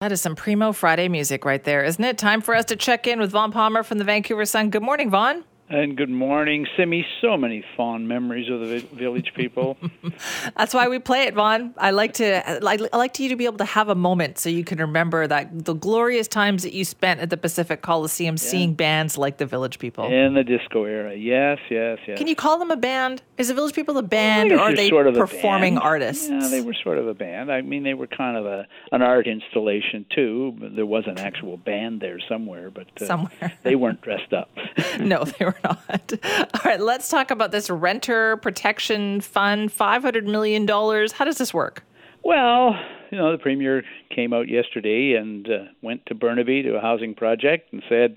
That is some primo Friday music right there, isn't it? Time for us to check in with Vaughn Palmer from the Vancouver Sun. Good morning, Vaughn. And good morning, Simi. So many fond memories of the village people. That's why we play it, Vaughn. I like to I like to you to be able to have a moment so you can remember that the glorious times that you spent at the Pacific Coliseum yeah. seeing bands like the Village People in the disco era. Yes, yes, yes. Can you call them a band? Is the Village People a band, well, or are they sort of performing artists? Yeah, they were sort of a band. I mean, they were kind of a an art installation too. There was an actual band there somewhere, but uh, somewhere they weren't dressed up. no, they were not. All right, let's talk about this renter protection fund, $500 million. How does this work? Well, you know, the premier came out yesterday and uh, went to Burnaby to a housing project and said,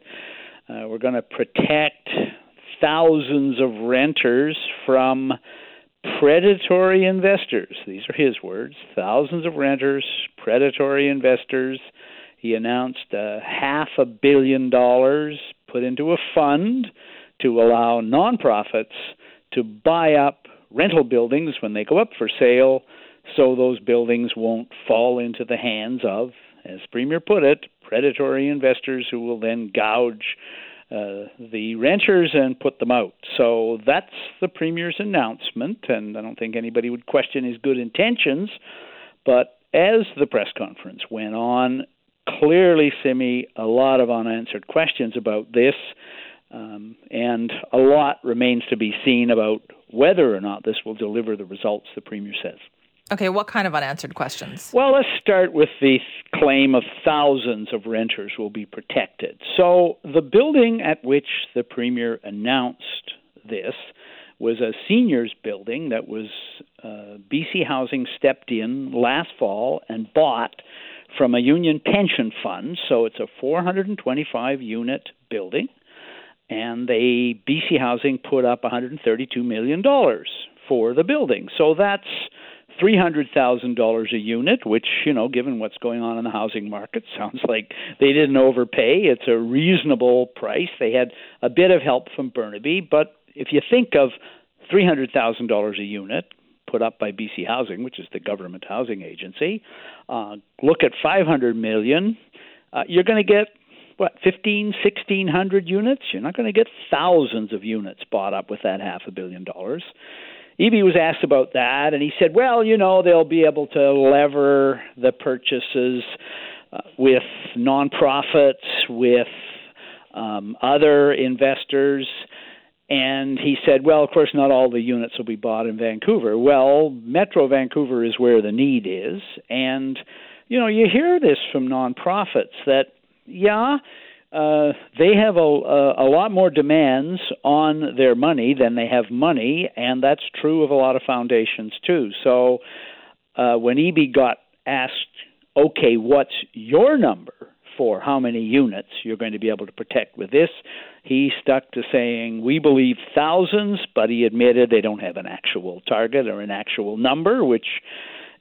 uh, we're going to protect thousands of renters from predatory investors. These are his words thousands of renters, predatory investors. He announced a half a billion dollars put into a fund to allow nonprofits to buy up rental buildings when they go up for sale so those buildings won't fall into the hands of, as Premier put it, predatory investors who will then gouge uh, the renters and put them out. So that's the Premier's announcement, and I don't think anybody would question his good intentions. But as the press conference went on, clearly, Simi, a lot of unanswered questions about this. Um, and a lot remains to be seen about whether or not this will deliver the results the Premier says. Okay, what kind of unanswered questions? Well, let's start with the claim of thousands of renters will be protected. So, the building at which the Premier announced this was a seniors building that was uh, BC Housing stepped in last fall and bought from a union pension fund. So, it's a 425 unit building and they BC Housing put up 132 million dollars for the building. So that's three hundred thousand dollars a unit, which you know, given what's going on in the housing market, sounds like they didn't overpay. It's a reasonable price. They had a bit of help from Burnaby, but if you think of three hundred thousand dollars a unit put up by BC Housing, which is the government housing agency, uh, look at five hundred million, uh, you're going to get what 15 1600 units you're not going to get thousands of units bought up with that half a billion dollars Eby was asked about that, and he said, "Well, you know, they'll be able to lever the purchases uh, with nonprofits, with um, other investors." And he said, "Well, of course, not all the units will be bought in Vancouver. Well, Metro Vancouver is where the need is, and you know, you hear this from nonprofits that, yeah." uh, they have a, a, a lot more demands on their money than they have money, and that's true of a lot of foundations too. So uh, when Eby got asked, okay, what's your number for how many units you're going to be able to protect with this, he stuck to saying, we believe thousands, but he admitted they don't have an actual target or an actual number, which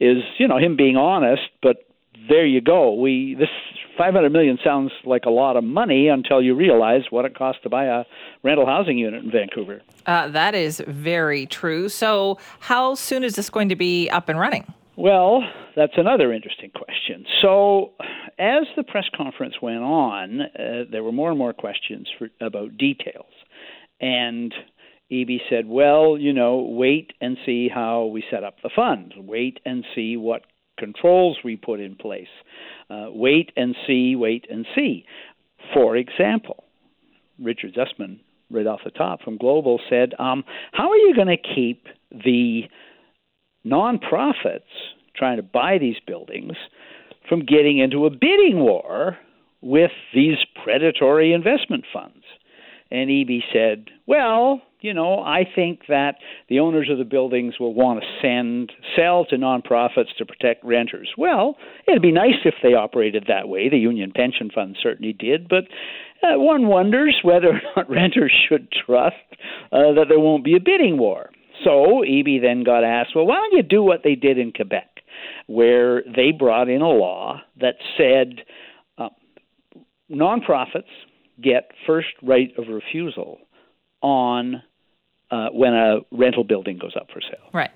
is, you know, him being honest, but there you go. We this 500 million sounds like a lot of money until you realize what it costs to buy a rental housing unit in Vancouver. Uh, that is very true. So, how soon is this going to be up and running? Well, that's another interesting question. So, as the press conference went on, uh, there were more and more questions for, about details. And Eby said, well, you know, wait and see how we set up the fund. Wait and see what controls we put in place. Uh, wait and see, wait and see. For example, Richard Zussman, right off the top from Global, said, um, How are you going to keep the nonprofits trying to buy these buildings from getting into a bidding war with these predatory investment funds? And Eby said, Well, you know, I think that the owners of the buildings will want to send sell to nonprofits to protect renters. Well, it'd be nice if they operated that way. The union pension fund certainly did, but uh, one wonders whether or not renters should trust uh, that there won't be a bidding war. So Eby then got asked, well, why don't you do what they did in Quebec, where they brought in a law that said uh, nonprofits get first right of refusal on uh, when a rental building goes up for sale. Right.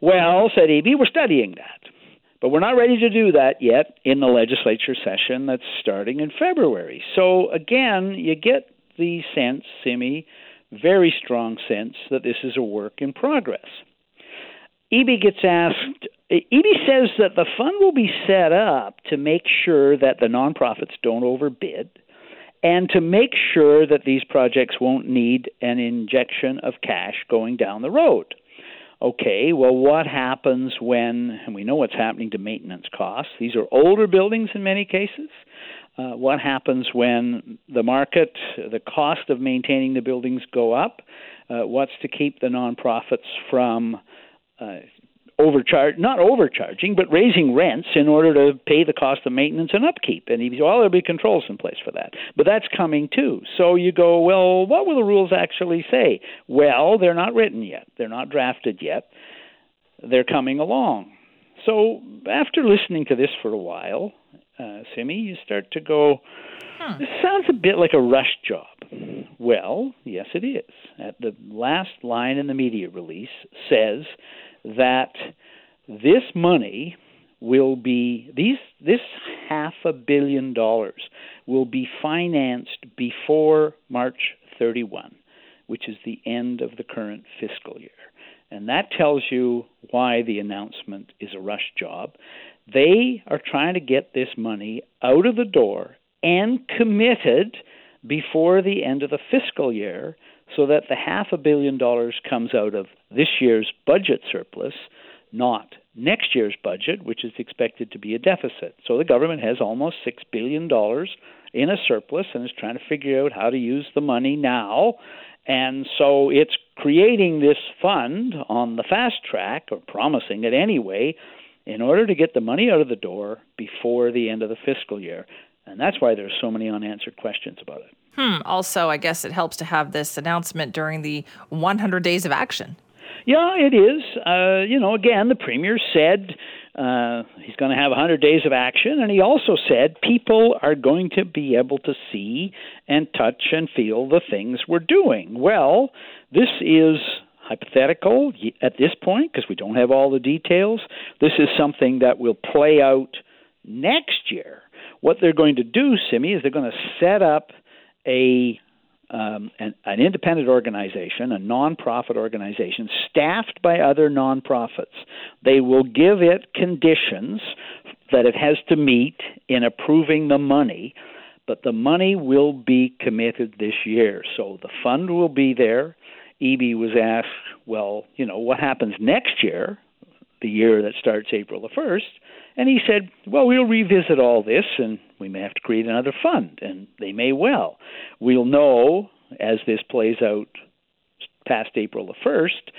Well, said Eby, we're studying that. But we're not ready to do that yet in the legislature session that's starting in February. So again, you get the sense, Simi, very strong sense that this is a work in progress. Eby gets asked, Eby says that the fund will be set up to make sure that the nonprofits don't overbid and to make sure that these projects won't need an injection of cash going down the road. Okay, well, what happens when, and we know what's happening to maintenance costs, these are older buildings in many cases. Uh, what happens when the market, the cost of maintaining the buildings go up? Uh, what's to keep the nonprofits from uh, overcharge, not overcharging, but raising rents in order to pay the cost of maintenance and upkeep. And well, there'll be controls in place for that. But that's coming too. So you go, well, what will the rules actually say? Well, they're not written yet. They're not drafted yet. They're coming along. So after listening to this for a while, uh, Simi, you start to go, huh. this sounds a bit like a rush job. Well, yes, it is. At the last line in the media release says that this money will be these this half a billion dollars will be financed before March 31, which is the end of the current fiscal year. And that tells you why the announcement is a rush job. They are trying to get this money out of the door and committed before the end of the fiscal year so that the half a billion dollars comes out of this year's budget surplus, not next year's budget, which is expected to be a deficit. So the government has almost $6 billion in a surplus and is trying to figure out how to use the money now. And so it's creating this fund on the fast track, or promising it anyway, in order to get the money out of the door before the end of the fiscal year. And that's why there's so many unanswered questions about it. Hmm. Also, I guess it helps to have this announcement during the 100 days of action. Yeah, it is. Uh, you know, again, the premier said uh, he's going to have 100 days of action, and he also said people are going to be able to see and touch and feel the things we're doing. Well, this is hypothetical at this point because we don't have all the details. This is something that will play out next year. What they're going to do, Simi, is they're going to set up a um, an, an, independent organization, a nonprofit organization, staffed by other nonprofits. They will give it conditions that it has to meet in approving the money, but the money will be committed this year. So the fund will be there. Eby was asked, well, you know, what happens next year, the year that starts April the 1st? And he said, well, we'll revisit all this and we may have to create another fund, and they may well. We'll know as this plays out past April the 1st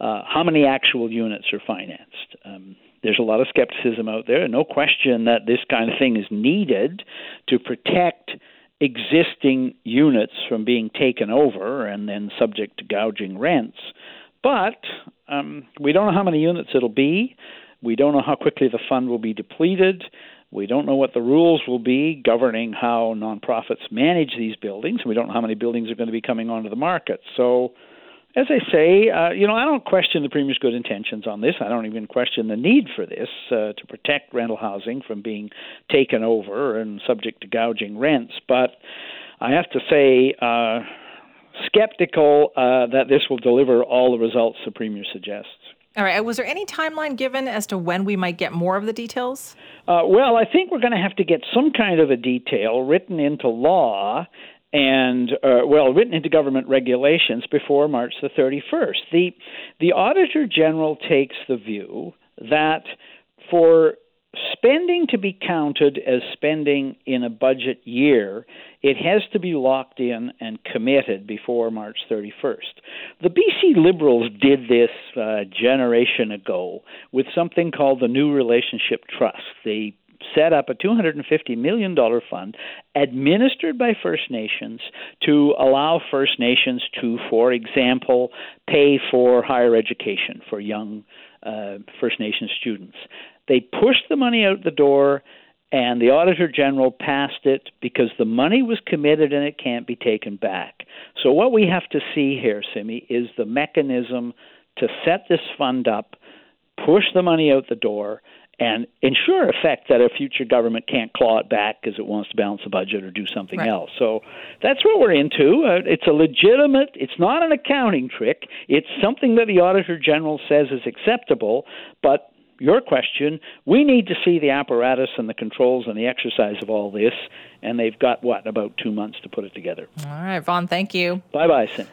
uh, how many actual units are financed. Um, there's a lot of skepticism out there, no question that this kind of thing is needed to protect existing units from being taken over and then subject to gouging rents. But um, we don't know how many units it'll be. We don't know how quickly the fund will be depleted. We don't know what the rules will be governing how nonprofits manage these buildings. And we don't know how many buildings are going to be coming onto the market. So, as I say, uh, you know, I don't question the Premier's good intentions on this. I don't even question the need for this uh, to protect rental housing from being taken over and subject to gouging rents. But I have to say, uh, skeptical uh, that this will deliver all the results the Premier suggests. All right. Was there any timeline given as to when we might get more of the details? Uh, well, I think we're going to have to get some kind of a detail written into law and uh, well written into government regulations before March the 31st. The the Auditor General takes the view that for spending to be counted as spending in a budget year, it has to be locked in and committed before March 31st. The BC Liberals did this uh, generation ago with something called the New Relationship Trust. They set up a $250 million fund administered by First Nations to allow First Nations to, for example, pay for higher education for young uh, First Nations students. They pushed the money out the door, and the Auditor General passed it because the money was committed and it can't be taken back. So, what we have to see here, Simi, is the mechanism to set this fund up, push the money out the door, and ensure effect that a future government can't claw it back because it wants to balance the budget or do something Right. else. So that's what we're into. Uh, it's a legitimate. It's not an accounting trick. It's something that the auditor general says is acceptable, but. Your question, we need to see the apparatus and the controls and the exercise of all this, and they've got what, about two months to put it together. All right, Vaughn, thank you. Bye bye.